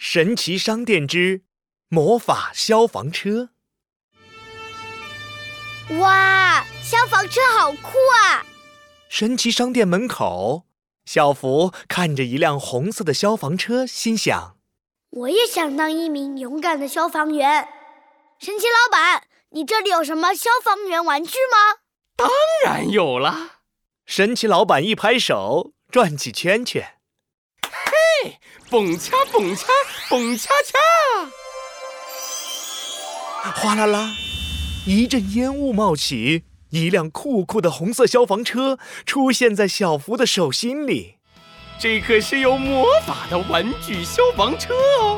神奇商店之魔法消防车。哇，消防车好酷啊！神奇商店门口，小福看着一辆红色的消防车，心想：我也想当一名勇敢的消防员。神奇老板，你这里有什么消防员玩具吗？当然有啦！神奇老板一拍手，转起圈圈。蹦恰蹦恰蹦恰恰！哗啦啦，一阵烟雾冒起，一辆酷酷的红色消防车出现在小福的手心里。这可是有魔法的玩具消防车哦！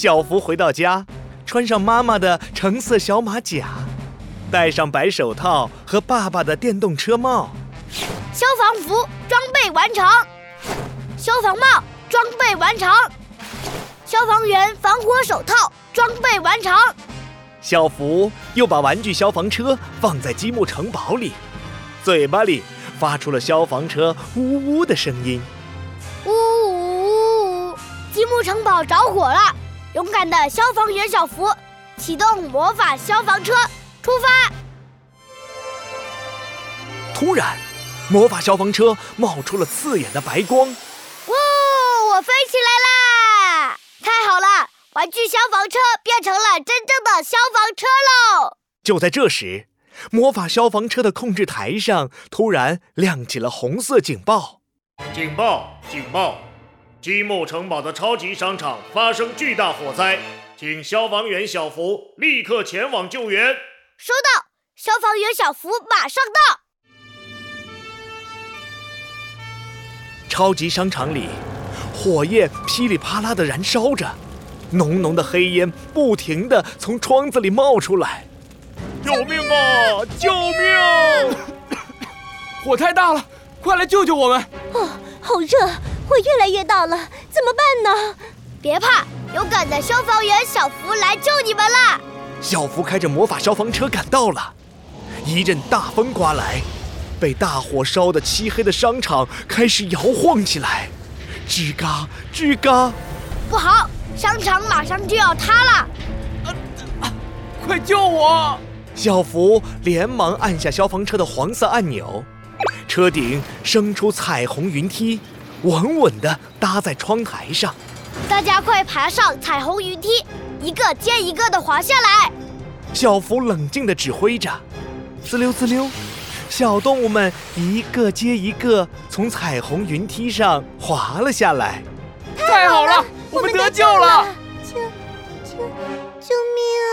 小福回到家，穿上妈妈的橙色小马甲，戴上白手套和爸爸的电动车帽。消防服装备完成，消防帽装备完成，消防员防火手套装备完成。小福又把玩具消防车放在积木城堡里，嘴巴里发出了消防车呜呜的声音。呜呜呜！积木城堡着火了！勇敢的消防员小福启动魔法消防车，出发！突然，魔法消防车冒出了刺眼的白光。哇！我飞起来啦！太好了，玩具消防车变成了真正的消防车喽！就在这时，魔法消防车的控制台上突然亮起了红色警报。警报！警报！积木城堡的超级商场发生巨大火灾，请消防员小福立刻前往救援。收到，消防员小福马上到。超级商场里，火焰噼里啪啦的燃烧着，浓浓的黑烟不停的从窗子里冒出来。救命啊！救命！火太大了，快来救救我们！哦，好热，火越来越大了，怎么办呢？别怕，勇敢的消防员小福来救你们啦！小福开着魔法消防车赶到了，一阵大风刮来，被大火烧得漆黑的商场开始摇晃起来，吱嘎吱嘎。不好，商场马上就要塌了！啊啊快救我！小福连忙按下消防车的黄色按钮，车顶升出彩虹云梯，稳稳地搭在窗台上。大家快爬上彩虹云梯，一个接一个的滑下来。小福冷静地指挥着，滋溜滋溜，小动物们一个接一个从彩虹云梯上滑了下来。太好了，我们得救了！救救救命啊！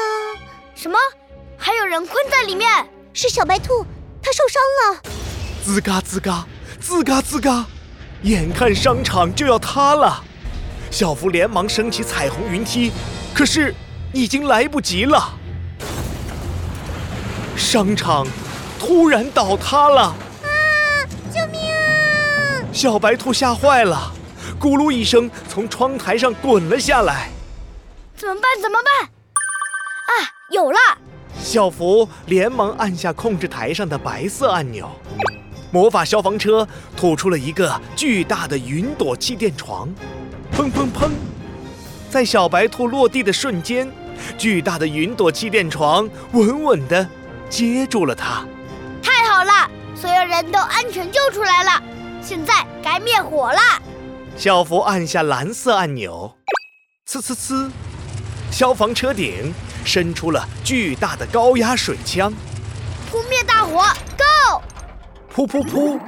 什么？还有人困在里面？是小白兔，它受伤了。吱嘎吱嘎，吱嘎吱嘎，眼看商场就要塌了，小福连忙升起彩虹云梯，可是已经来不及了。商场突然倒塌了！啊！救命啊！小白兔吓坏了，咕噜一声从窗台上滚了下来。怎么办？怎么办？啊，有了！小福连忙按下控制台上的白色按钮，魔法消防车吐出了一个巨大的云朵气垫床，砰砰砰！在小白兔落地的瞬间，巨大的云朵气垫床稳稳地接住了它。太好了，所有人都安全救出来了，现在该灭火了。小福按下蓝色按钮，呲呲呲，消防车顶。伸出了巨大的高压水枪，扑灭大火，Go！噗噗噗，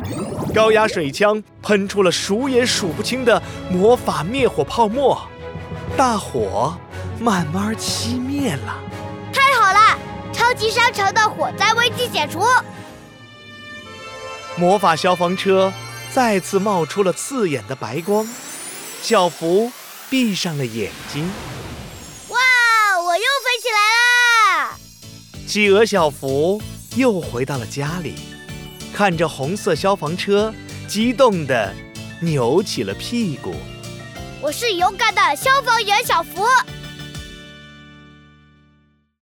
高压水枪喷出了数也数不清的魔法灭火泡沫，大火慢慢熄灭了。太好了，超级商城的火灾危机解除。魔法消防车再次冒出了刺眼的白光，小福闭上了眼睛。哇，我又飞起来啦！企鹅小福又回到了家里，看着红色消防车，激动地扭起了屁股。我是勇敢的消防员小福。